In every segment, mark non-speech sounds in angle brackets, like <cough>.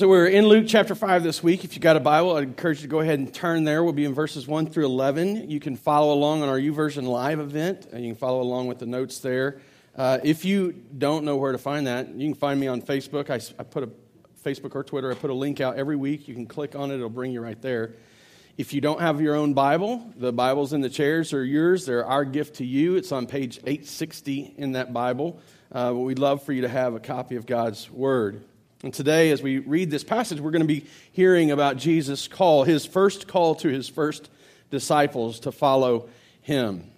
So we're in Luke chapter 5 this week. If you got a Bible, I'd encourage you to go ahead and turn there. We'll be in verses 1 through 11. You can follow along on our YouVersion Live event, and you can follow along with the notes there. Uh, if you don't know where to find that, you can find me on Facebook. I, I put a Facebook or Twitter, I put a link out every week. You can click on it, it'll bring you right there. If you don't have your own Bible, the Bibles in the chairs are yours. They're our gift to you. It's on page 860 in that Bible. Uh, we'd love for you to have a copy of God's Word. And today, as we read this passage, we're going to be hearing about Jesus' call, his first call to his first disciples to follow him.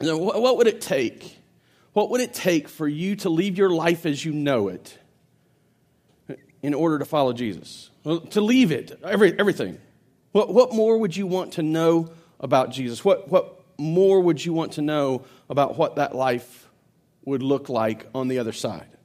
Now, what would it take? What would it take for you to leave your life as you know it in order to follow Jesus? Well, to leave it, every, everything. What, what more would you want to know about Jesus? What, what more would you want to know about what that life would look like on the other side?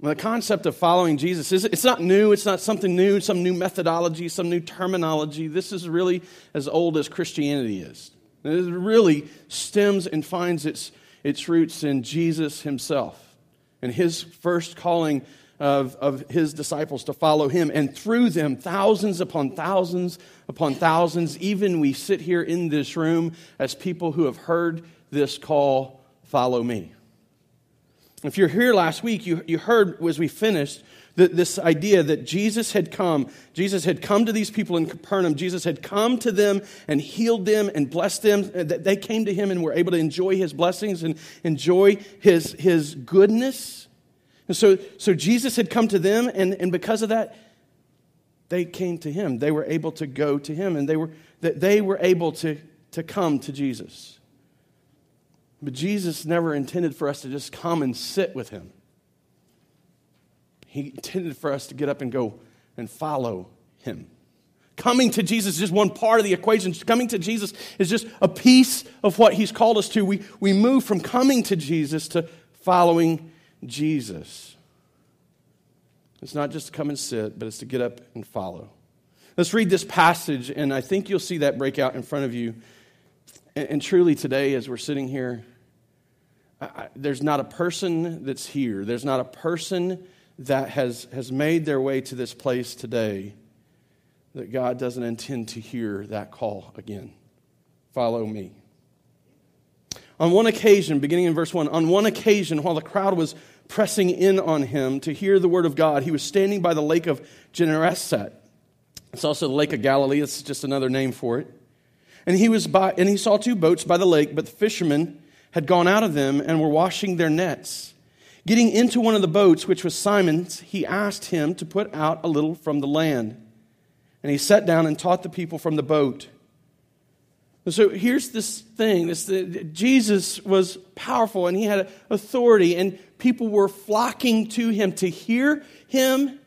The concept of following Jesus is it's not new, it's not something new, some new methodology, some new terminology. This is really as old as Christianity is. It really stems and finds its, its roots in Jesus himself and his first calling of, of his disciples to follow him. And through them, thousands upon thousands upon thousands, even we sit here in this room as people who have heard this call follow me. If you're here last week, you, you heard as we finished this idea that Jesus had come. Jesus had come to these people in Capernaum. Jesus had come to them and healed them and blessed them. Uh, that they came to him and were able to enjoy his blessings and enjoy his, his goodness. And so, so Jesus had come to them, and, and because of that, they came to him. They were able to go to him, and they were, they were able to, to come to Jesus. But Jesus never intended for us to just come and sit with him. He intended for us to get up and go and follow him. Coming to Jesus is just one part of the equation. Coming to Jesus is just a piece of what he's called us to. We, we move from coming to Jesus to following Jesus. It's not just to come and sit, but it's to get up and follow. Let's read this passage, and I think you'll see that break out in front of you and truly today, as we're sitting here, I, there's not a person that's here, there's not a person that has, has made their way to this place today that God doesn't intend to hear that call again. Follow me. On one occasion, beginning in verse 1, on one occasion, while the crowd was pressing in on him to hear the word of God, he was standing by the lake of Gennesaret. It's also the lake of Galilee, it's just another name for it. And he was by, and he saw two boats by the lake, but the fishermen had gone out of them and were washing their nets. Getting into one of the boats, which was Simon's, he asked him to put out a little from the land. And he sat down and taught the people from the boat. So here's this thing this, Jesus was powerful and he had authority, and people were flocking to him to hear him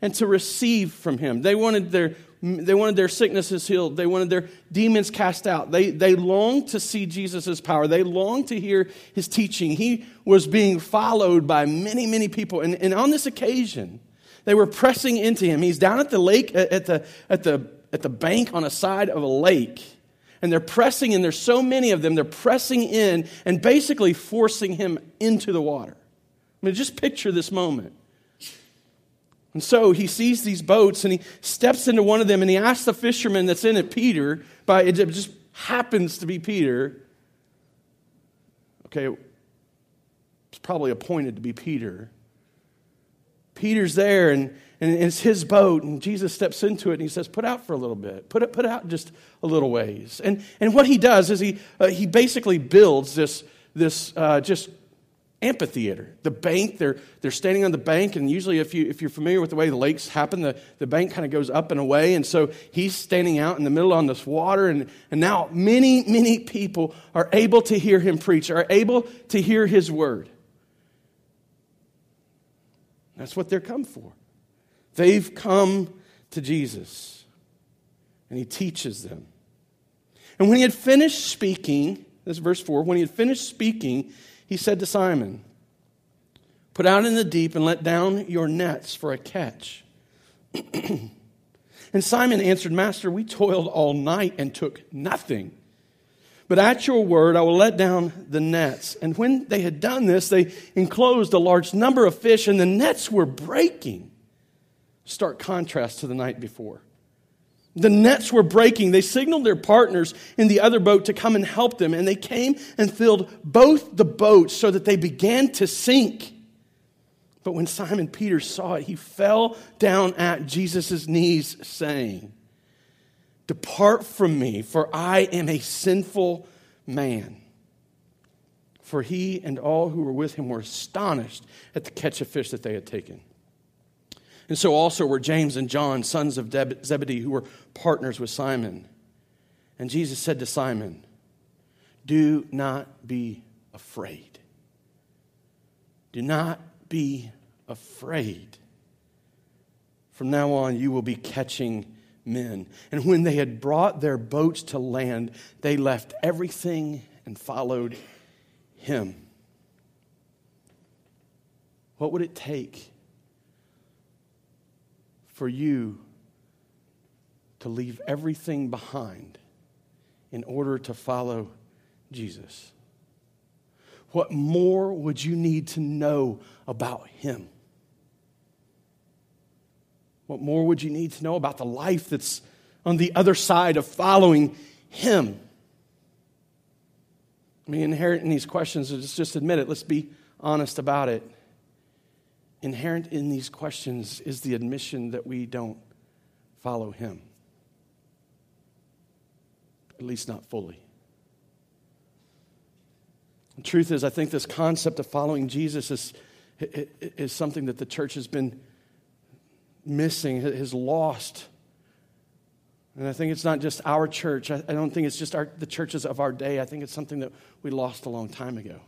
and to receive from him. They wanted their they wanted their sicknesses healed. They wanted their demons cast out. They, they longed to see Jesus' power. They longed to hear his teaching. He was being followed by many, many people. And, and on this occasion, they were pressing into him. He's down at the lake, at the, at, the, at the bank on a side of a lake. And they're pressing in. There's so many of them. They're pressing in and basically forcing him into the water. I mean, just picture this moment. And so he sees these boats and he steps into one of them and he asks the fisherman that's in it, Peter, but it just happens to be Peter. Okay, it's probably appointed to be Peter. Peter's there and, and it's his boat, and Jesus steps into it and he says, Put out for a little bit, put it, put out just a little ways. And, and what he does is he, uh, he basically builds this, this uh, just amphitheater. The bank, they're, they're standing on the bank, and usually, if, you, if you're familiar with the way the lakes happen, the, the bank kind of goes up and away. And so he's standing out in the middle on this water, and, and now many, many people are able to hear him preach, are able to hear his word. That's what they're come for. They've come to Jesus, and he teaches them. And when he had finished speaking, this is verse 4, when he had finished speaking, he said to Simon, Put out in the deep and let down your nets for a catch. <clears throat> and Simon answered, Master, we toiled all night and took nothing. But at your word, I will let down the nets. And when they had done this, they enclosed a large number of fish, and the nets were breaking. Stark contrast to the night before. The nets were breaking. They signaled their partners in the other boat to come and help them, and they came and filled both the boats so that they began to sink. But when Simon Peter saw it, he fell down at Jesus' knees, saying, Depart from me, for I am a sinful man. For he and all who were with him were astonished at the catch of fish that they had taken. And so also were James and John, sons of Zebedee, who were partners with Simon. And Jesus said to Simon, Do not be afraid. Do not be afraid. From now on, you will be catching men. And when they had brought their boats to land, they left everything and followed him. What would it take for you to leave everything behind in order to follow Jesus? What more would you need to know about him? What more would you need to know about the life that's on the other side of following Him? I mean, inherent in these questions is just admit it. Let's be honest about it. Inherent in these questions is the admission that we don't follow Him, at least not fully. The truth is, I think this concept of following Jesus is, is something that the church has been missing, has lost. And I think it's not just our church. I don't think it's just our, the churches of our day. I think it's something that we lost a long time ago.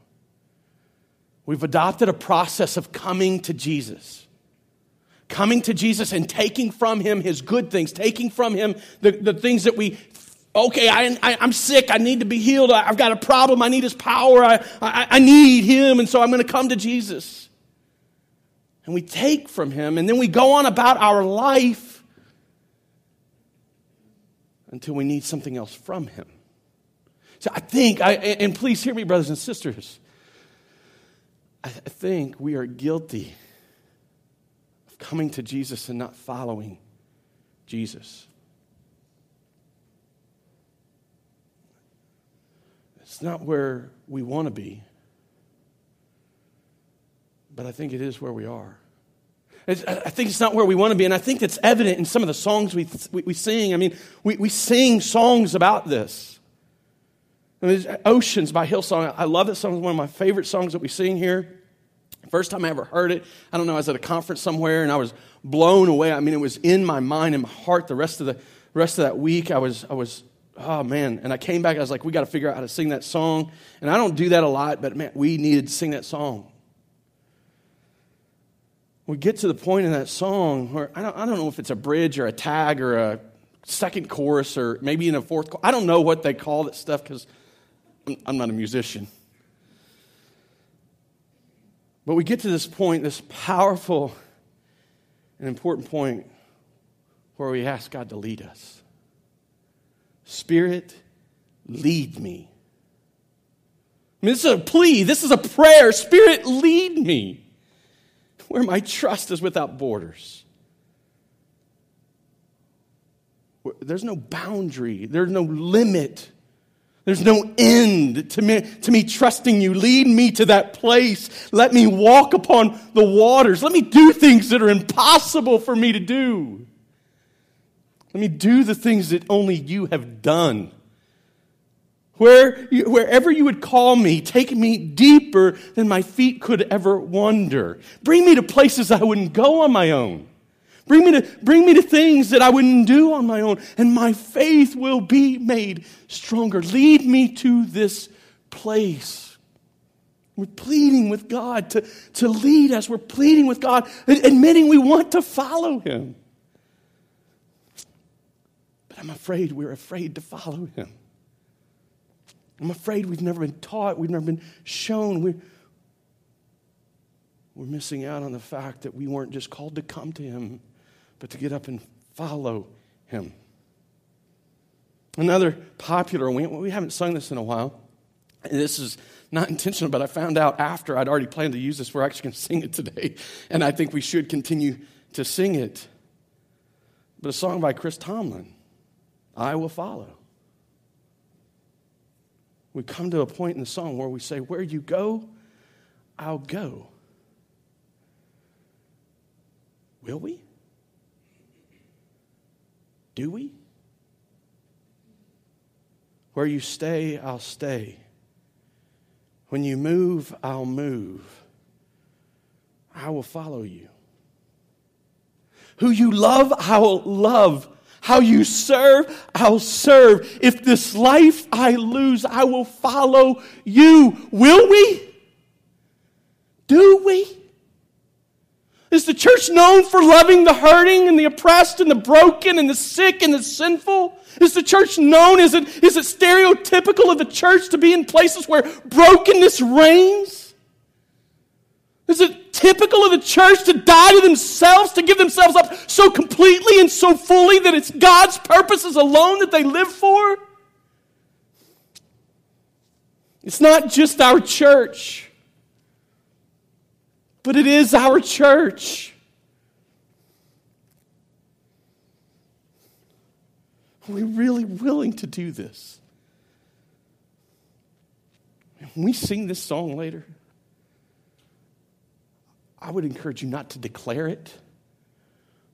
We've adopted a process of coming to Jesus. Coming to Jesus and taking from him his good things, taking from him the, the things that we, okay, I, I, am sick, I need to be healed, I, have got a problem, I need his power, I, I, I need him, and so I'm going to come to Jesus and we take from him, and then we go on about our life until we need something else from him. So I think, I, and please hear me, brothers and sisters, I think we are guilty of coming to Jesus and not following Jesus. It's not where we want to be, but I think it is where we are. It's, I think it's not where we want to be, and I think it's evident in some of the songs we, we, we sing. I mean, we, we sing songs about this. I mean, Oceans by Hillsong. I love that song. It's one of my favorite songs that we sing here. First time I ever heard it, I don't know, I was at a conference somewhere and I was blown away. I mean, it was in my mind and my heart the rest of the rest of that week. I was, I was, oh man. And I came back, I was like, we got to figure out how to sing that song. And I don't do that a lot, but man, we needed to sing that song we get to the point in that song where I don't, I don't know if it's a bridge or a tag or a second chorus or maybe in a fourth. I don't know what they call that stuff because I'm, not a musician. But we get to this point, this powerful and important point where we ask God to lead us. Spirit, lead me. I mean, this is a plea, this is a prayer. Spirit, lead me where my trust is without borders. There's no boundary, there's no limit. There's no end to me, to me trusting you. Lead me to that place. Let me walk upon the waters. Let me do things that are impossible for me to do. Let me do the things that only you have done. Where, wherever you would call me, take me deeper than my feet could ever wander. Bring me to places I wouldn't go on my own. Bring me, to, bring me to things that I wouldn't do on my own, and my faith will be made stronger. Lead me to this place. We're pleading with God to, to lead us. We're pleading with God, admitting we want to follow Him. But I'm afraid we're afraid to follow Him. I'm afraid we've never been taught, we've never been shown. We're, we're missing out on the fact that we weren't just called to come to Him, but to get up and follow Him. Another popular, we, we haven't sung this in a while. This is not intentional, but I found out after I'd already planned to use this. We're actually going <laughs> to sing it today, and I think we should continue to sing it. But a song by Chris Tomlin, I Will Follow. We come to a point in the song where we say, Where you go, I'll go. Will we? Do we? Where you stay, I'll stay. When you move, I'll move. I will follow you. Who you love, I will love. How you serve, I'll serve. If this life I lose, I will follow you. Will we? Do we? Is the church known for loving the hurting and the oppressed and the broken and the sick and the sinful? Is the church known? Is it, is it stereotypical of the church to be in places where brokenness reigns? Is it typical of the church to die to themselves, to give themselves up so completely and so fully that it's God's purposes alone that they live for? It's not just our church but it is our church. Are we really willing to do this? When we sing this song later, I would encourage you not to declare it,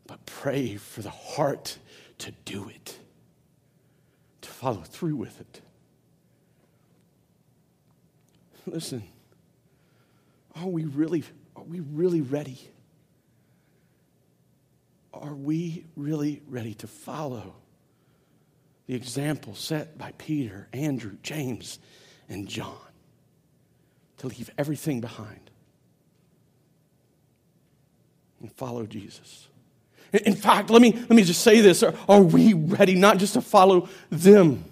but pray for the heart to do it, to follow through with it. Listen, are we really we really ready? Are we really ready to follow the example set by Peter, Andrew, James, and John to leave everything behind and follow Jesus? In fact, let me, let me just say this. Are, are we ready not just to follow them?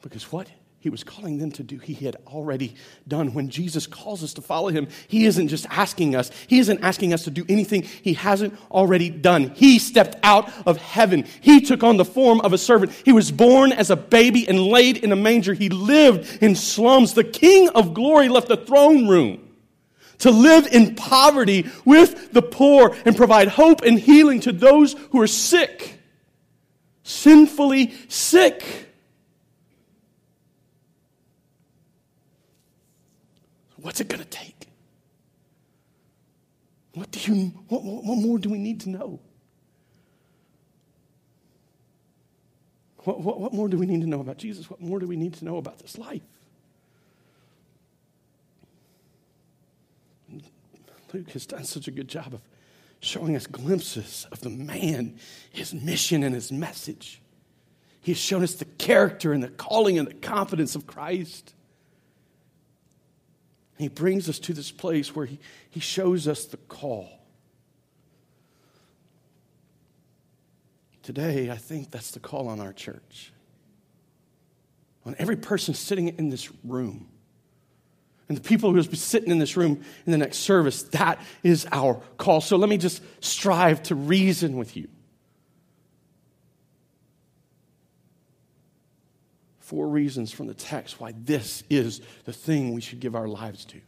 Because what he was calling them to do, he had already done. When Jesus calls us to follow him, he isn't just asking us, he isn't asking us to do anything he hasn't already done. He stepped out of heaven. He took on the form of a servant. He was born as a baby and laid in a manger. He lived in slums. The King of glory left the throne room to live in poverty with the poor and provide hope and healing to those who are sick, sinfully sick. What's it going to take? What, do you, what, what more do we need to know? What, what, what more do we need to know about Jesus? What more do we need to know about this life? Luke has done such a good job of showing us glimpses of the man, his mission, and his message. He has shown us the character and the calling and the confidence of Christ. He brings us to this place where he, he shows us the call. Today, I think that's the call on our church. On every person sitting in this room. And the people who be sitting in this room in the next service, that is our call. So let me just strive to reason with you. Four reasons from the text why this is the thing we should give our lives to.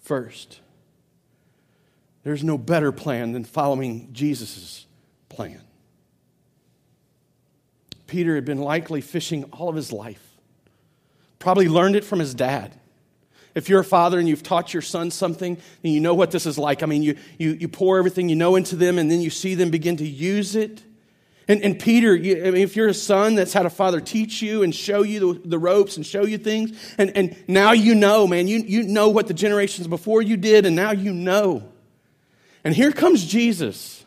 First, there's no better plan than following Jesus' plan. Peter had been likely fishing all of his life, probably learned it from his dad. If you're a father and you've taught your son something, and you know what this is like. I mean, you, you, you pour everything you know into them, and then you see them begin to use it and, and Peter, you, I mean, if you're a son that's had a father teach you and show you the, the, ropes and show you things, and, and now you know, man, you, you know what the generations before you did, and now you know. And here comes Jesus,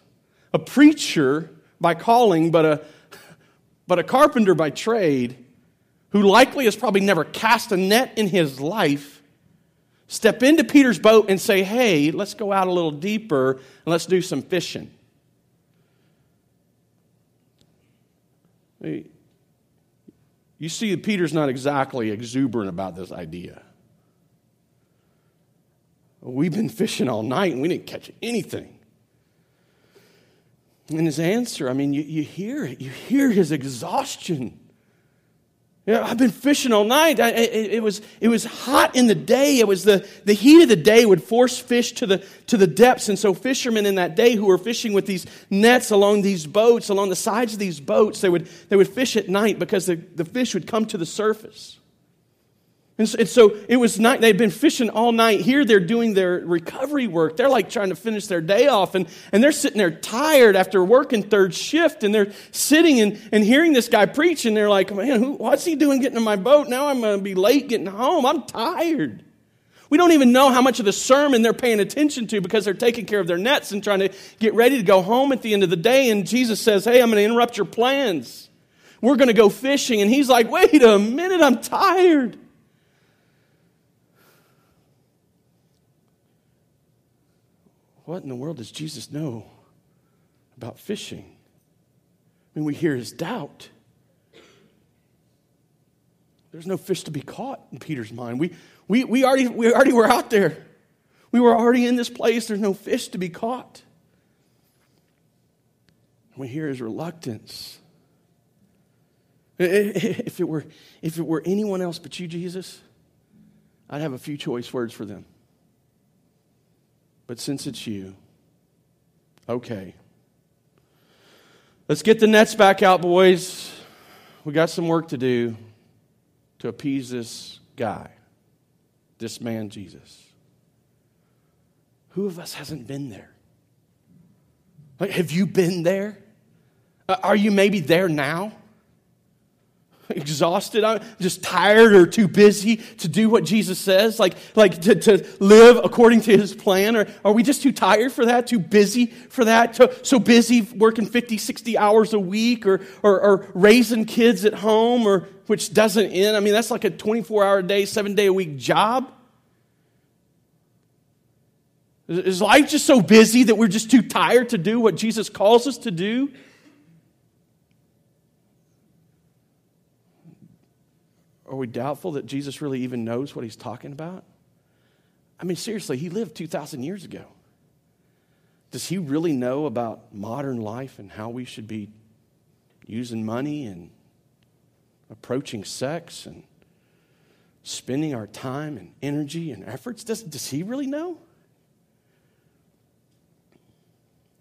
a preacher by calling, but a, but a carpenter by trade, who likely has probably never cast a net in his life, step into Peter's boat and say, hey, let's go out a little deeper and let's do some fishing. You see, Peter's not exactly exuberant about this idea. We've been fishing all night and we didn't catch anything. And his answer, I mean, you, you hear it. You hear his exhaustion. Yeah, I've been fishing all night. I, it, it, was, it was hot in the day. It was the, the heat of the day would force fish to the, to the depths. And so, fishermen in that day who were fishing with these nets along these boats, along the sides of these boats, they would, they would fish at night because the, the fish would come to the surface. And so, and so, it was night. They'd been fishing all night. Here they're doing their recovery work. They're like trying to finish their day off. And, and they're sitting there tired after working third shift. And they're sitting and, and hearing this guy preach. And they're like, man, who, what's he doing getting in my boat? Now I'm going to be late getting home. I'm tired. We don't even know how much of the sermon they're paying attention to because they're taking care of their nets and trying to get ready to go home at the end of the day. And Jesus says, hey, I'm going to interrupt your plans. We're going to go fishing. And he's like, wait a minute, I'm tired. What in the world does Jesus know about fishing? I mean, we hear his doubt. There's no fish to be caught in Peter's mind. We, we, we, already, we already were out there. We were already in this place. There's no fish to be caught. We hear his reluctance. If it, were, if it were anyone else but you, Jesus, I'd have a few choice words for them. But since it's you, okay. Let's get the nets back out, boys. We got some work to do to appease this guy, this man, Jesus. Who of us hasn't been there? Like, have you been there? Uh, are you maybe there now? Exhausted, I'm just tired or too busy to do what Jesus says, like, like to, to live according to his plan? Or are we just too tired for that, too busy for that, so, so busy working 50, 60 hours a week or, or, or raising kids at home, or which doesn't end? I mean, that's like a 24 hour day, seven day a week job. Is life just so busy that we're just too tired to do what Jesus calls us to do? Are we doubtful that Jesus really even knows what he's talking about? I mean, seriously, he lived 2,000 years ago. Does he really know about modern life and how we should be using money and approaching sex and spending our time and energy and efforts? Does, does he really know?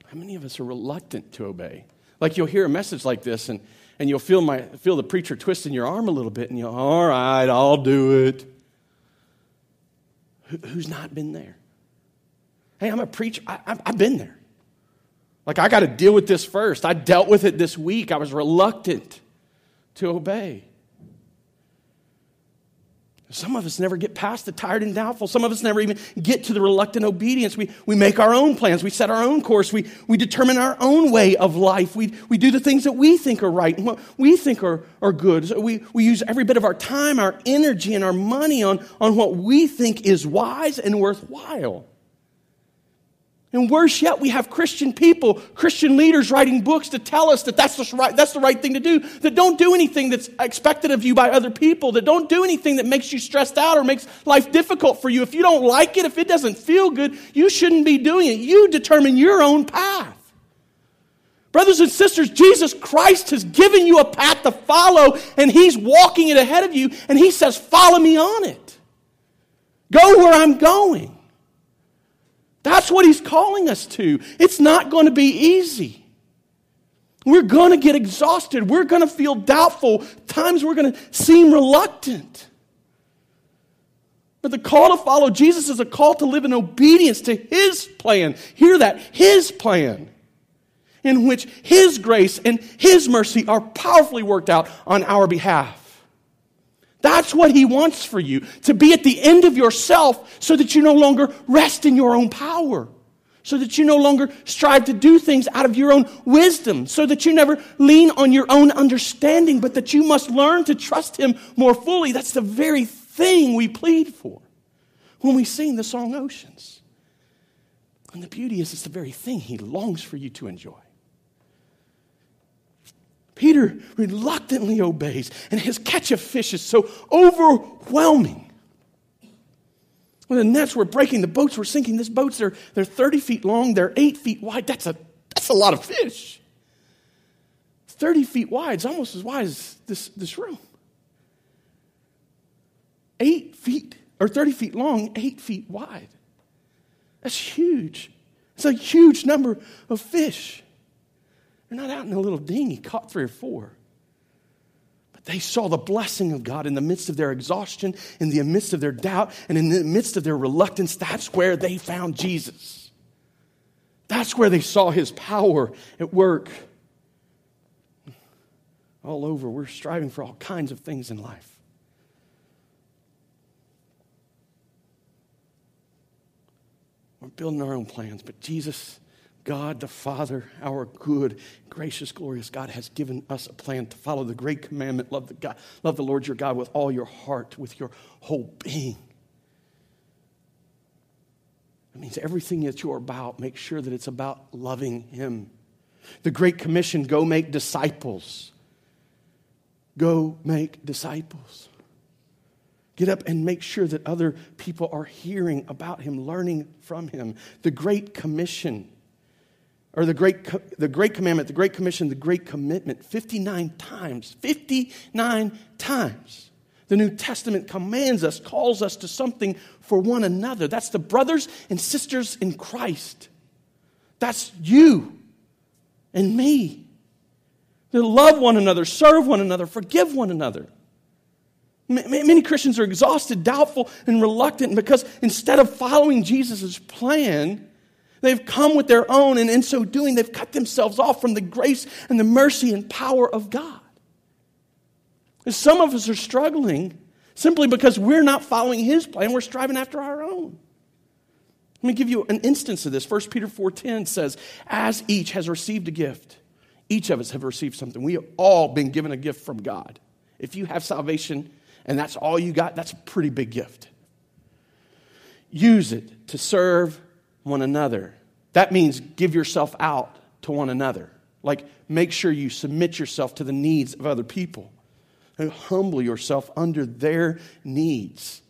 How many of us are reluctant to obey? Like you'll hear a message like this and and you'll feel, my, feel the preacher twisting your arm a little bit, and you'll, all right, I'll do it. Who, who's not been there? Hey, I'm a preacher. I, have been there. Like, I got to deal with this first. I dealt with it this week. I was reluctant to obey. Some of us never get past the tired and doubtful. Some of us never even get to the reluctant obedience. We, we make our own plans. We set our own course. We, we determine our own way of life. We, we do the things that we think are right and what we think are, are good. So we, we use every bit of our time, our energy, and our money on, on what we think is wise and worthwhile. And worse yet, we have Christian people, Christian leaders writing books to tell us that that's the, right, that's the right thing to do, that don't do anything that's expected of you by other people, that don't do anything that makes you stressed out or makes life difficult for you. If you don't like it, if it doesn't feel good, you shouldn't be doing it. You determine your own path. Brothers and sisters, Jesus Christ has given you a path to follow, and He's walking it ahead of you, and He says, Follow me on it. Go where I'm going. That's what he's calling us to. It's not going to be easy. We're going to get exhausted. We're going to feel doubtful. Times we're going to seem reluctant. But the call to follow Jesus is a call to live in obedience to his plan. Hear that, his plan, in which his grace and his mercy are powerfully worked out on our behalf. That's what he wants for you to be at the end of yourself so that you no longer rest in your own power, so that you no longer strive to do things out of your own wisdom, so that you never lean on your own understanding, but that you must learn to trust him more fully. That's the very thing we plead for when we sing the song Oceans. And the beauty is, it's the very thing he longs for you to enjoy. Peter reluctantly obeys, and his catch of fish is so overwhelming. When the nets were breaking, the boats were sinking. These boats, are they're 30 feet long, they're 8 feet wide. That's a, that's a lot of fish. 30 feet wide. It's almost as wide as this, this room. Eight feet, or 30 feet long, eight feet wide. That's huge. It's a huge number of fish. They're not out in a little dinghy, caught three or four. But they saw the blessing of God in the midst of their exhaustion, in the midst of their doubt, and in the midst of their reluctance. That's where they found Jesus. That's where they saw his power at work. All over, we're striving for all kinds of things in life. We're building our own plans, but Jesus God the Father, our good, gracious, glorious God, has given us a plan to follow the great commandment love the, God, love the Lord your God with all your heart, with your whole being. That means everything that you're about, make sure that it's about loving Him. The Great Commission go make disciples. Go make disciples. Get up and make sure that other people are hearing about Him, learning from Him. The Great Commission or the great, the great commandment, the great commission, the great commitment 59 times. 59 times. The New Testament commands us, calls us to something for one another. That's the brothers and sisters in Christ. That's you and me. To love one another, serve one another, forgive one another. Many Christians are exhausted, doubtful, and reluctant because instead of following Jesus' plan, They've come with their own, and in so doing, they've cut themselves off from the grace and the mercy and power of God. And some of us are struggling simply because we're not following His plan, we're striving after our own. Let me give you an instance of this. 1 Peter 4:10 says, "As each has received a gift, each of us have received something. We have all been given a gift from God. If you have salvation and that's all you got, that's a pretty big gift. Use it to serve one another. That means give yourself out to one another. Like, make sure you submit yourself to the needs of other people and humble yourself under their needs.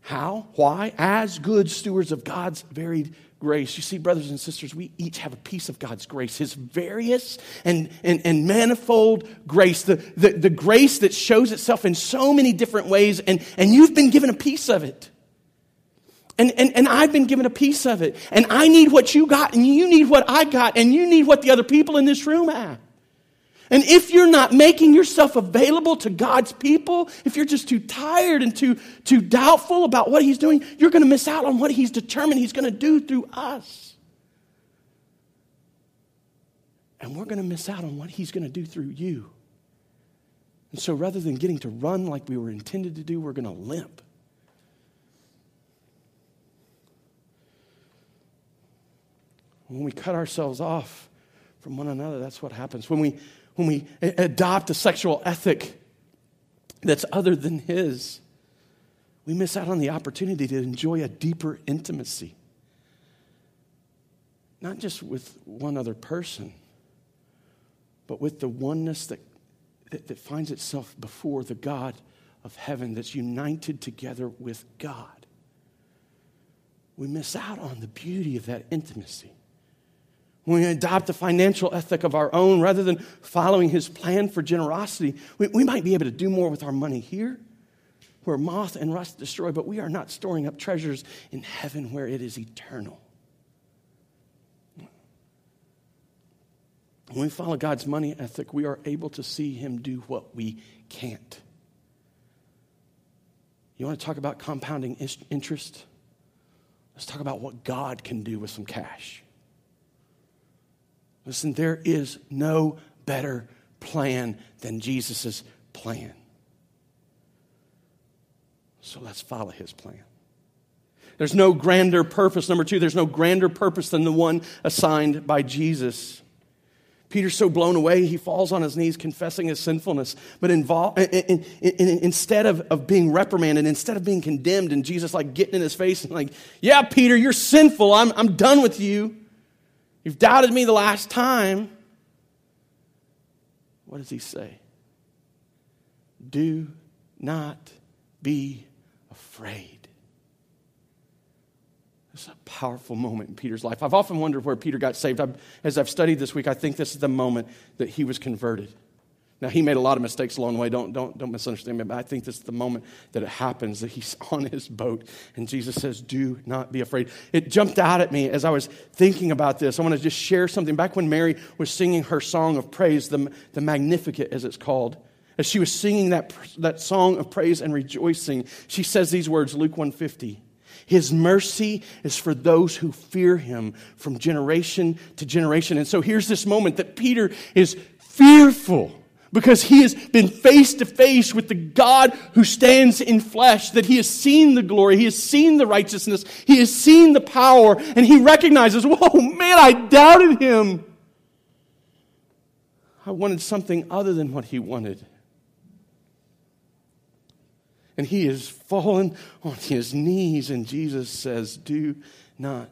How? Why? As good stewards of God's varied grace. You see, brothers and sisters, we each have a piece of God's grace, His various and, and, and manifold grace, the, the, the grace that shows itself in so many different ways, and, and you've been given a piece of it. And, and, and I've been given a piece of it. And I need what you got, and you need what I got, and you need what the other people in this room have. And if you're not making yourself available to God's people, if you're just too tired and too, too doubtful about what He's doing, you're going to miss out on what He's determined He's going to do through us. And we're going to miss out on what He's going to do through you. And so rather than getting to run like we were intended to do, we're going to limp. When we cut ourselves off from one another, that's what happens. When we, when we adopt a sexual ethic that's other than His, we miss out on the opportunity to enjoy a deeper intimacy. Not just with one other person, but with the oneness that, that, that finds itself before the God of heaven that's united together with God. We miss out on the beauty of that intimacy when we adopt a financial ethic of our own rather than following his plan for generosity, we, we might be able to do more with our money here where moth and rust destroy, but we are not storing up treasures in heaven where it is eternal. When we follow God's money ethic, we are able to see him do what we can't. You want to talk about compounding interest? Let's talk about what God can do with some cash. Listen, there is no better plan than Jesus' plan. So let's follow his plan. There's no grander purpose. Number two, there's no grander purpose than the one assigned by Jesus. Peter's so blown away, he falls on his knees confessing his sinfulness. But involve, in, in, in, instead of, of being reprimanded, instead of being condemned, and Jesus like getting in his face and like, yeah, Peter, you're sinful. I'm, I'm done with you. You've doubted me the last time. What does he say? Do not be afraid. It's a powerful moment in Peter's life. I've often wondered where Peter got saved. I've, as I've studied this week, I think this is the moment that he was converted. Now, he made a lot of mistakes along the way. Don't, don't, don't misunderstand me, but I think this is the moment that it happens that he's <laughs> on his boat and Jesus says, Do not be afraid. It jumped out at me as I was thinking about this. I want to just share something. Back when Mary was singing her song of praise, the, the Magnificat, as it's called, as she was singing that, that song of praise and rejoicing, she says these words, Luke 150. His mercy is for those who fear him from generation to generation. And so here's this moment that Peter is fearful because he has been face to face with the God who stands in flesh, that he has seen the glory, he has seen the righteousness, he has seen the power, and he recognizes, whoa, man, I doubted him. I wanted something other than what he wanted. And he has fallen on his knees, and Jesus says, Do not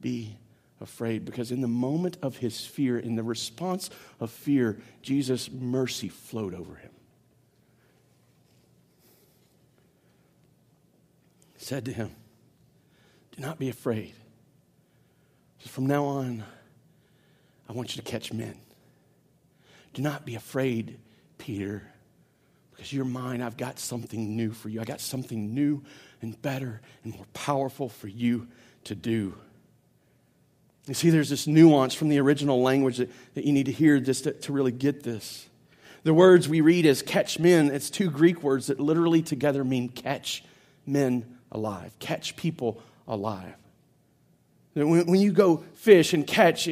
be afraid because in the moment of his fear, in the response of fear, Jesus' mercy flowed over him. He said to him, Do not be afraid. From now on, I want you to catch men. Do not be afraid, Peter, because you're mine. I've got something new for you. I got something new and better and more powerful for you to do. You see, there's this nuance from the original language that, that you need to hear just to, to really get this. The words we read as catch men, it's two Greek words that literally together mean catch men alive, catch people alive. When, you go fish and catch,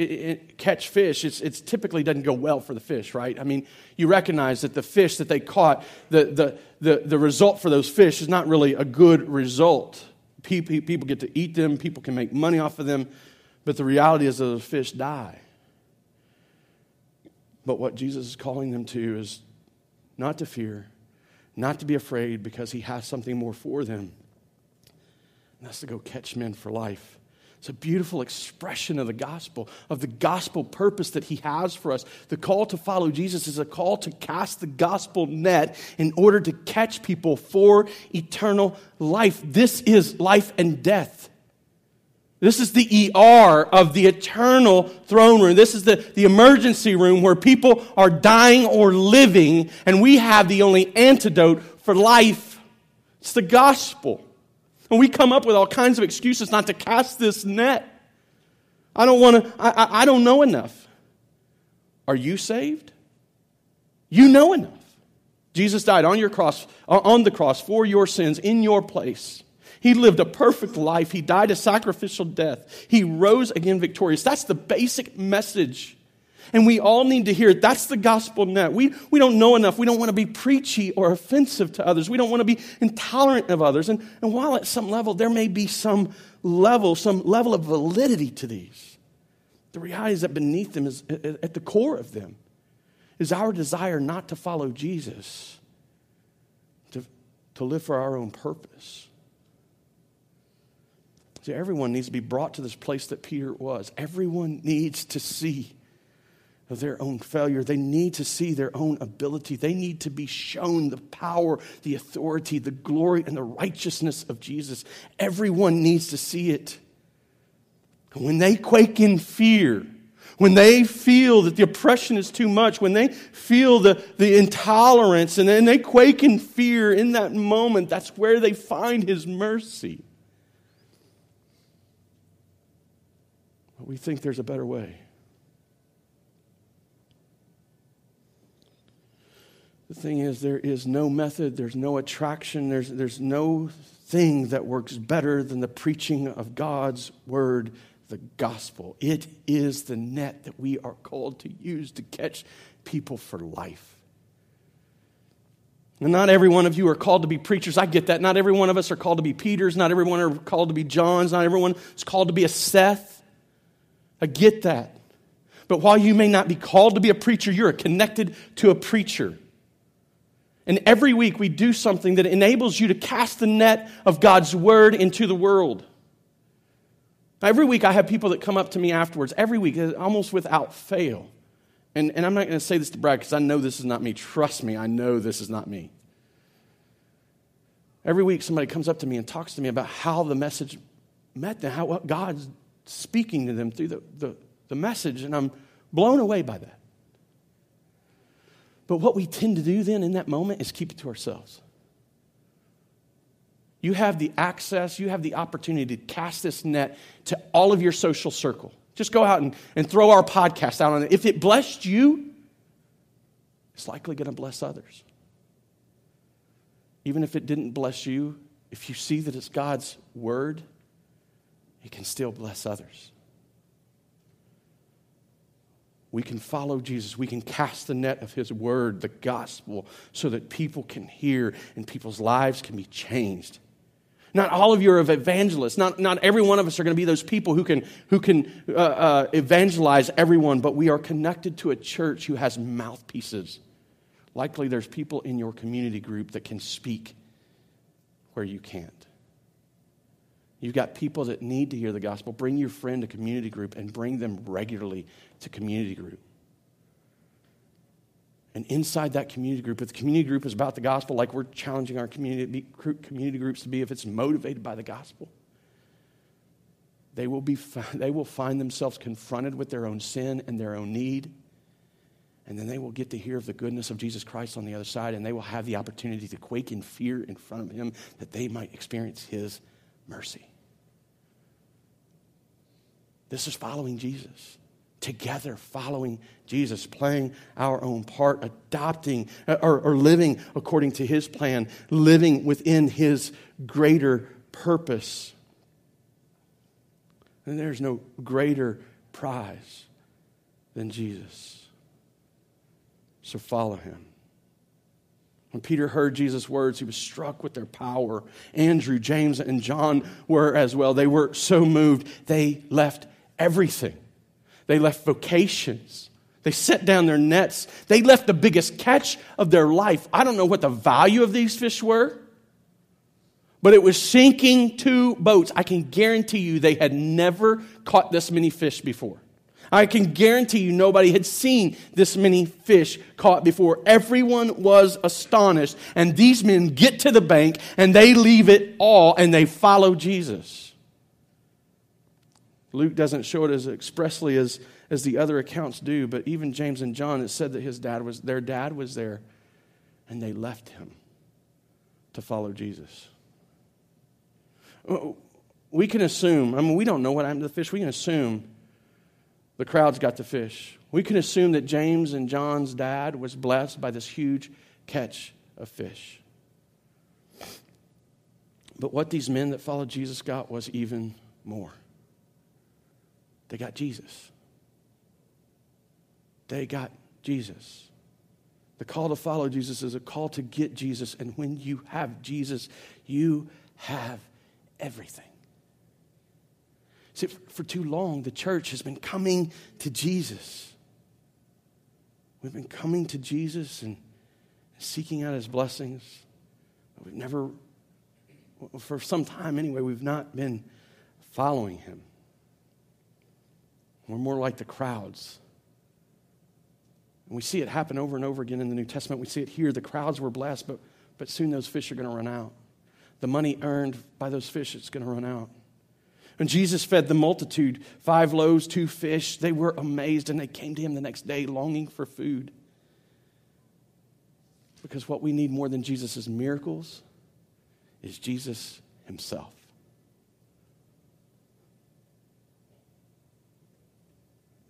catch fish, it's, it's typically doesn't go well for the fish, right? I mean, you recognize that the fish that they caught, the, the, the, the result for those fish is not really a good result. People get to eat them, people can make money off of them, but the reality is that the fish die. But what Jesus is calling them to is not to fear, not to be afraid, because he has something more for them. And that's to go catch men for life. It's a beautiful expression of the gospel, of the gospel purpose that he has for us. The call to follow Jesus is a call to cast the gospel net in order to catch people for eternal life. This is life and death. This is the ER of the eternal throne room. This is the, the emergency room where people are dying or living, and we have the only antidote for life. It's the gospel. And we come up with all kinds of excuses not to cast this net. I don't want to, I, I don't know enough. Are you saved? You know enough. Jesus died on your cross, on the cross for your sins in your place. He lived a perfect life. He died a sacrificial death. He rose again victorious. That's the basic message. And we all need to hear it. That's the gospel net. We, we don't know enough. We don't want to be preachy or offensive to others. We don't want to be intolerant of others. And, and while at some level there may be some level, some level of validity to these, the reality is that beneath them is at the core of them is our desire not to follow Jesus, to, to live for our own purpose. Everyone needs to be brought to this place that Peter was. Everyone needs to see their own failure. They need to see their own ability. They need to be shown the power, the authority, the glory, and the righteousness of Jesus. Everyone needs to see it. when they quake in fear, when they feel that the oppression is too much, when they feel the, the intolerance, and then they quake in fear in that moment, that's where they find his mercy. We think there's a better way. The thing is, there is no method, there's no attraction, there's, there's no thing that works better than the preaching of God's word, the gospel. It is the net that we are called to use to catch people for life. And not every one of you are called to be preachers. I get that. Not every one of us are called to be Peters. Not everyone are called to be Johns. Not everyone is called to be a Seth. I get that. But while you may not be called to be a preacher, you're connected to a preacher. And every week we do something that enables you to cast the net of God's word into the world. Every week I have people that come up to me afterwards, every week, uh, almost without fail. And, and I'm not going to say this to brag because I know this is not me. Trust me, I know this is not me. Every week somebody comes up to me and talks to me about how the message met them, how what God's speaking to them through the, the, the message, and I'm blown away by that. But what we tend to do then in that moment is keep it to ourselves. You have the access, you have the opportunity to cast this net to all of your social circle. Just go out and, and throw our podcast out on it. If it blessed you, it's likely going to bless others. Even if it didn't bless you, if you see that it's God's word, it can still bless others. We can follow Jesus. We can cast the net of his word, the gospel, so that people can hear and people's lives can be changed. Not all of you are evangelists. Not, not every one of us are going to be those people who can, who can uh, uh, evangelize everyone, but we are connected to a church who has mouthpieces. Likely there's people in your community group that can speak where you can't. You've got people that need to hear the gospel. Bring your friend to community group and bring them regularly to community group. And inside that community group, if the community group is about the gospel, like we're challenging our community, community groups to be, if it's motivated by the gospel, they will, be, <laughs> they will find themselves confronted with their own sin and their own need. And then they will get to hear of the goodness of Jesus Christ on the other side, and they will have the opportunity to quake in fear in front of Him that they might experience His mercy. This is following Jesus together following Jesus, playing our own part, adopting uh, or, or, living according to his plan, living within his greater purpose. And there's no greater prize than Jesus. So follow him. When Peter heard Jesus' words, he was struck with their power. Andrew, James, and John were as well. They were so moved, they left everything they left vocations. They set down their nets. They left the biggest catch of their life. I don't know what the value of these fish were, but it was sinking two boats. I can guarantee you they had never caught this many fish before. I can guarantee you nobody had seen this many fish caught before. Everyone was astonished. And these men get to the bank and they leave it all and they follow Jesus. Luke doesn't show it as expressly as, as the other accounts do, but even James and John, it said that his dad was, their dad was there, and they left him to follow Jesus. Uh, we can assume, I mean, we don't know what happened to the fish. We can assume the crowds got the fish. We can assume that James and John's dad was blessed by this huge catch of fish. But what these men that followed Jesus got was even more. They got Jesus. They got Jesus. The call to follow Jesus is a call to get Jesus. And when you have Jesus, you have everything. See, for too long, the church has been coming to Jesus. We've been coming to Jesus and seeking out his blessings. We've never, for some time anyway, we've not been following him. We're more like the crowds. And we see it happen over and over again in the New Testament. We see it here. The crowds were blessed, but, but soon those fish are going to run out. The money earned by those fish is going to run out. When Jesus fed the multitude, five loaves, two fish, they were amazed and they came to him the next day longing for food. Because what we need more than Jesus' miracles is Jesus himself.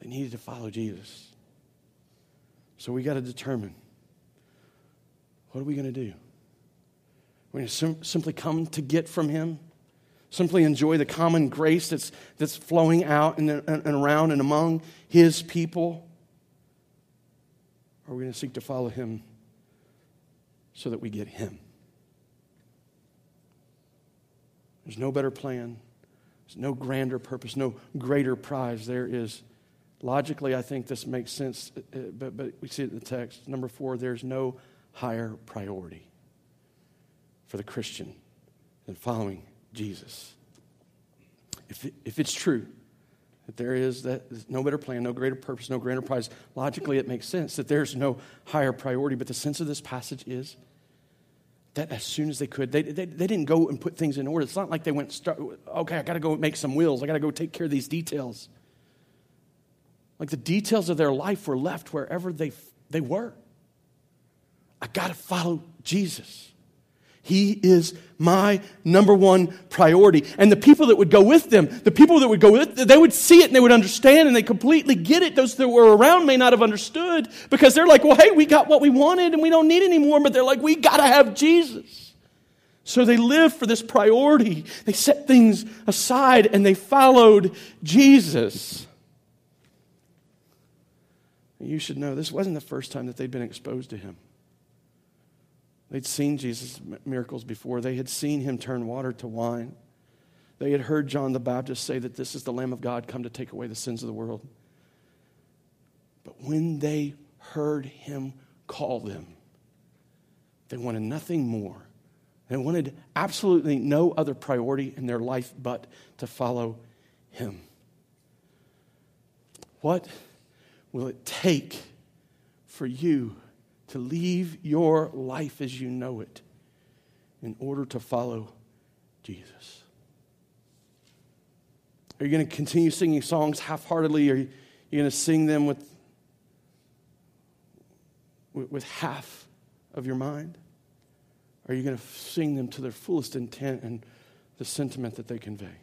They needed to follow Jesus. So we got to determine what are we going to do? We're going to sim- simply come to get from Him, simply enjoy the common grace that's, that's flowing out and, and, around and among His people. Or are we going to seek to follow Him so that we get Him? There's no better plan. There's no grander purpose, no greater prize. There is Logically, I think this makes sense, uh, uh, but, but we see it in the text. Number four, there's no higher priority for the Christian than following Jesus. If, if it's true that there is that no better plan, no greater purpose, no greater prize, logically it makes sense that there's no higher priority. But the sense of this passage is that as soon as they could, they, they, they didn't go and put things in order. It's not like they went, start, okay, I got to go make some wills. I got to go take care of these details. Like the details of their life were left wherever they, they were. I got to follow Jesus. He is my number one priority. And the people that would go with them, the people that would go with they would see it and they would understand and they completely get it. Those that were around may not have understood because they're like, well, hey, we got what we wanted and we don't need any more. But they're like, we got to have Jesus. So they lived for this priority. They set things aside and they followed Jesus. You should know this wasn't the first time that they'd been exposed to him. They'd seen Jesus' miracles before, they had seen him turn water to wine. They had heard John the Baptist say that this is the Lamb of God come to take away the sins of the world. But when they heard him call them, they wanted nothing more. They wanted absolutely no other priority in their life but to follow him. What will it take for you to leave your life as you know it in order to follow Jesus? Are you going to continue singing songs half heartedly? Are you going to sing them with, with half of your mind? Are you going to sing them to their fullest intent and the sentiment that they convey?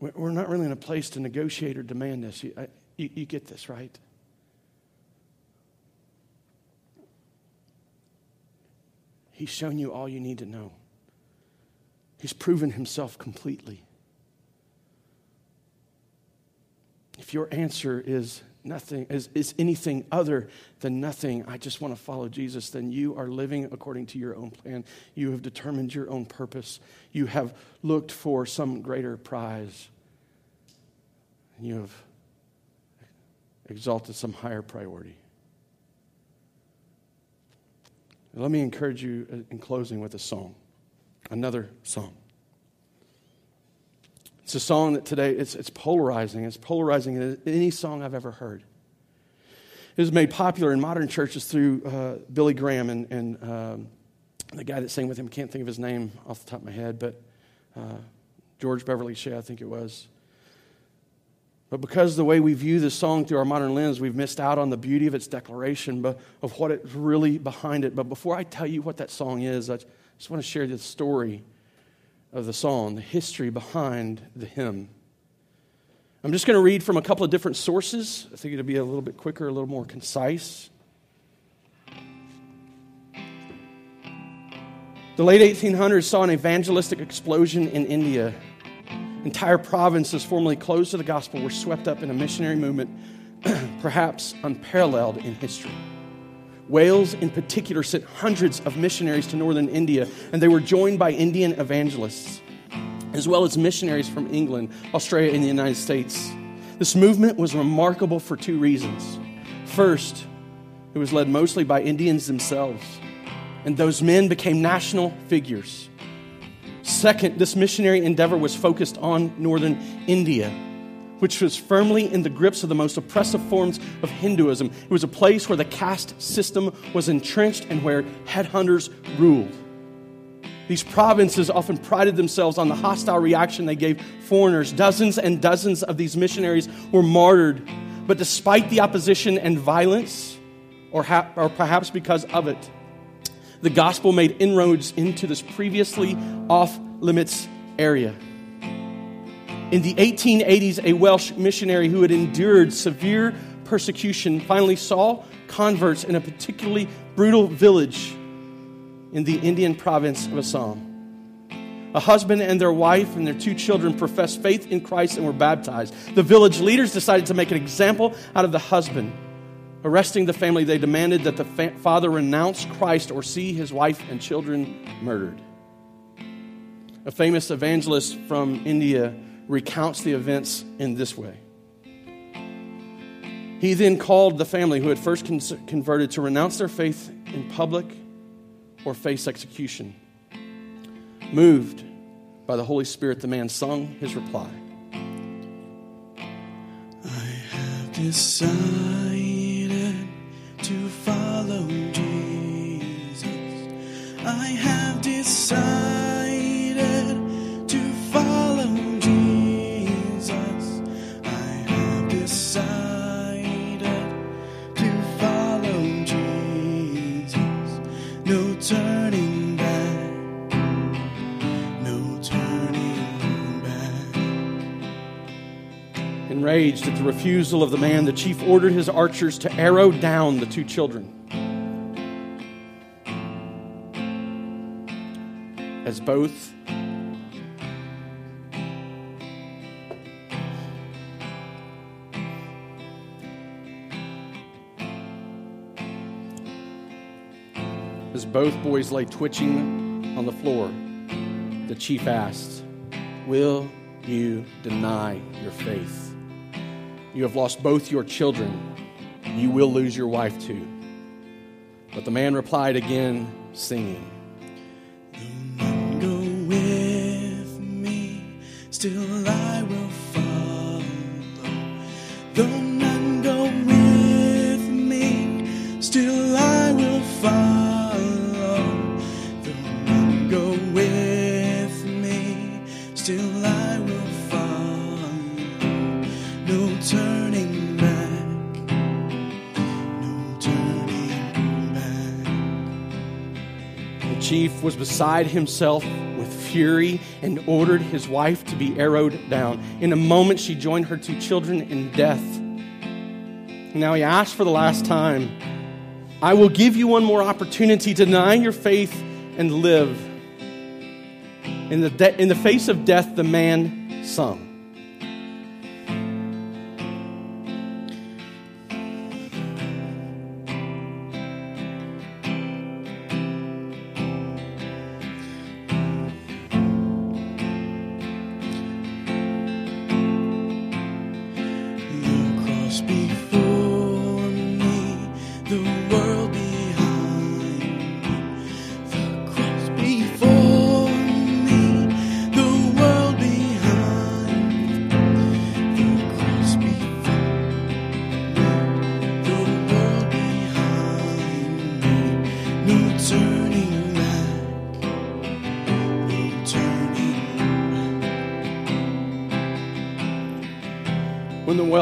We're not really in a place to negotiate or demand this. You, you, you get this, right? He's shown you all you need to know. He's proven himself completely. If your answer is nothing, is, is anything other than nothing, I just want to follow Jesus, then you are living according to your own plan. You have determined your own purpose. You have looked for some greater prize. And you have exalted some higher priority. Let me encourage you uh, in closing with a song, another song. It's a song that today, it's, it's polarizing. It's polarizing in any song I've ever heard. It was made popular in modern churches through uh, Billy Graham and, and um, the guy that sang with him, can't think of his name off the top of my head, but uh, George Beverly Shea, I think it was. But because the way we view this song through our modern lens, we've missed out on the beauty of its declaration, but of what it's really behind it. But before I tell you what that song is, I just want to share the story of the song, the history behind the hymn. I'm just going to read from a couple of different sources. I think it'll be a little bit quicker, a little more concise. The late 1800s saw an evangelistic explosion in India entire provinces formerly closed to the gospel were swept up in a missionary movement <clears throat> perhaps unparalleled in history. Wales, in particular, sent hundreds of missionaries to northern India, and they were joined by Indian evangelists, as well as missionaries from England, Australia, and the United States. This movement was remarkable for two reasons. First, it was led mostly by Indians themselves, and those men became national figures. Second, this missionary endeavor was focused on northern India, which was firmly in the grips of the most oppressive forms of Hinduism. It was a place where the caste system was entrenched and where headhunters ruled. These provinces often prided themselves on the hostile reaction they gave foreigners. Dozens and dozens of these missionaries were martyred. But despite the opposition and violence, or, ha- or perhaps because of it, the gospel made inroads into this previously off limits area. In the 1880s, a Welsh missionary who had endured severe persecution finally saw converts in a particularly brutal village in the Indian province of Assam. A husband and their wife and their two children professed faith in Christ and were baptized. The village leaders decided to make an example out of the husband. Arresting the family, they demanded that the fa- father renounce Christ or see his wife and children murdered. A famous evangelist from India recounts the events in this way. He then called the family who had first con- converted to renounce their faith in public or face execution. Moved by the Holy Spirit, the man sung his reply I have decided Enraged at the refusal of the man, the chief ordered his archers to arrow down the two children. As both as both boys lay twitching on the floor, the chief asked, Will you deny your faith? You have lost both your children. You will lose your wife too. But the man replied again, singing, beside himself with fury and ordered his wife to be arrowed down. In a moment, she joined her two children in death. Now he asked for the last time, I will give you one more opportunity to deny your faith and live. In the, de- in the face of death, the man sung.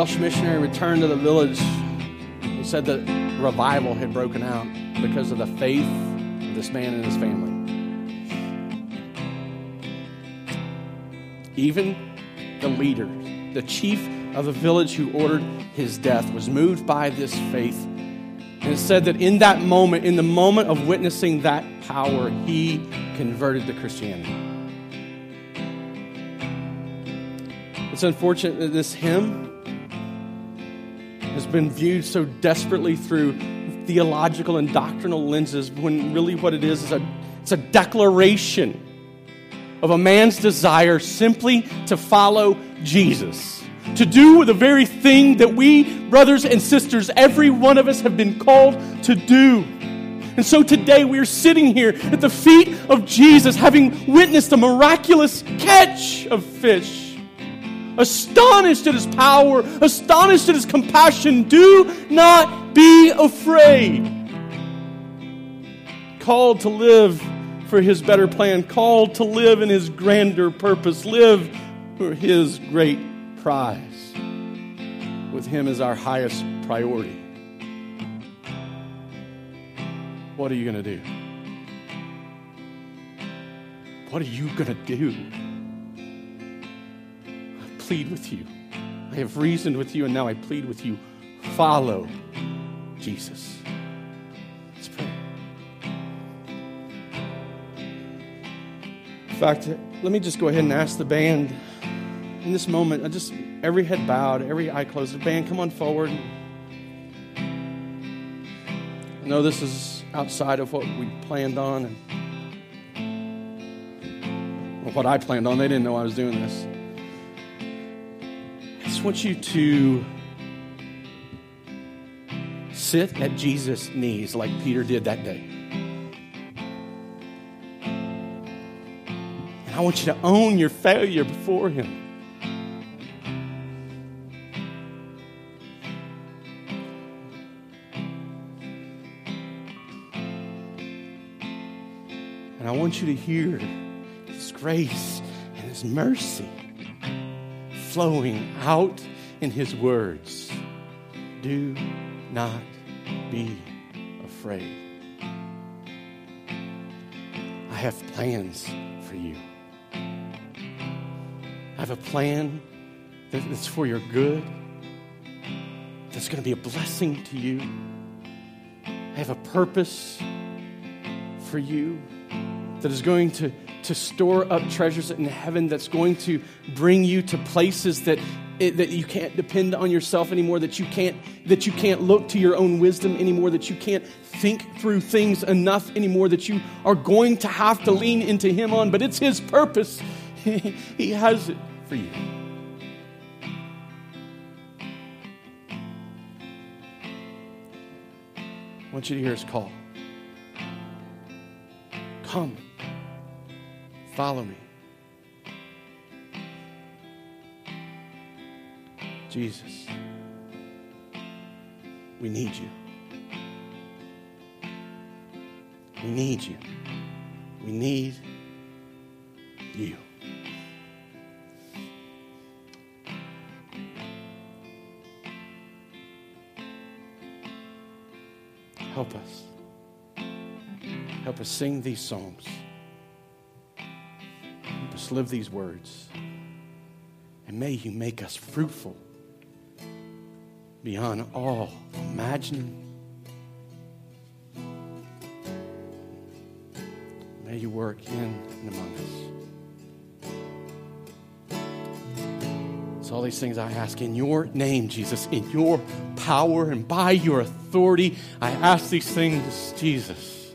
Welsh missionary returned to the village, he said that revival had broken out because of the faith of this man and his family. Even the leader, the chief of the village who ordered his death, was moved by this faith. And said that in that moment, in the moment of witnessing that power, he converted to Christianity. It's unfortunate that this hymn has been viewed so desperately through theological and doctrinal lenses when really what it is is a, it's a declaration of a man's desire simply to follow Jesus, to do the very thing that we, brothers and sisters, every one of us have been called to do. And so today we are sitting here at the feet of Jesus, having witnessed a miraculous catch of fish astonished at his power, astonished at his compassion. Do not be afraid. Called to live for his better plan, called to live in his grander purpose, live for his great prize. With him as our highest priority. What are you going to do? What are you going to do? Plead with you. I have reasoned with you, and now I plead with you. Follow Jesus. Let's pray. In fact, let me just go ahead and ask the band in this moment, I just every head bowed, every eye closed. The band, come on forward. I know this is outside of what we planned on and what I planned on. They didn't know I was doing this. I just want you to sit at Jesus' knees like Peter did that day. And I want you to own your failure before Him. And I want you to hear His grace and His mercy flowing out in His words. Do not be afraid. I have plans for you. I have a plan that's for your good, that's going to be a blessing to you. I have a purpose for you that is going to, to store up treasures in heaven, that's going to bring you to places that, it, that you can't depend on yourself anymore, that you, can't, that you can't look to your own wisdom anymore, that you can't think through things enough anymore, that you are going to have to lean into Him on. But it's His purpose, <laughs> He has it for you. I want you to hear His call. Come. Follow me. Jesus, we need you. We need you. We need you. Help us. Help us sing these songs. Us live these words. And may you make us fruitful beyond all imagining. May you work in and among us. It's all these things I ask in your name, Jesus, in your power and by your authority. I ask these things, Jesus.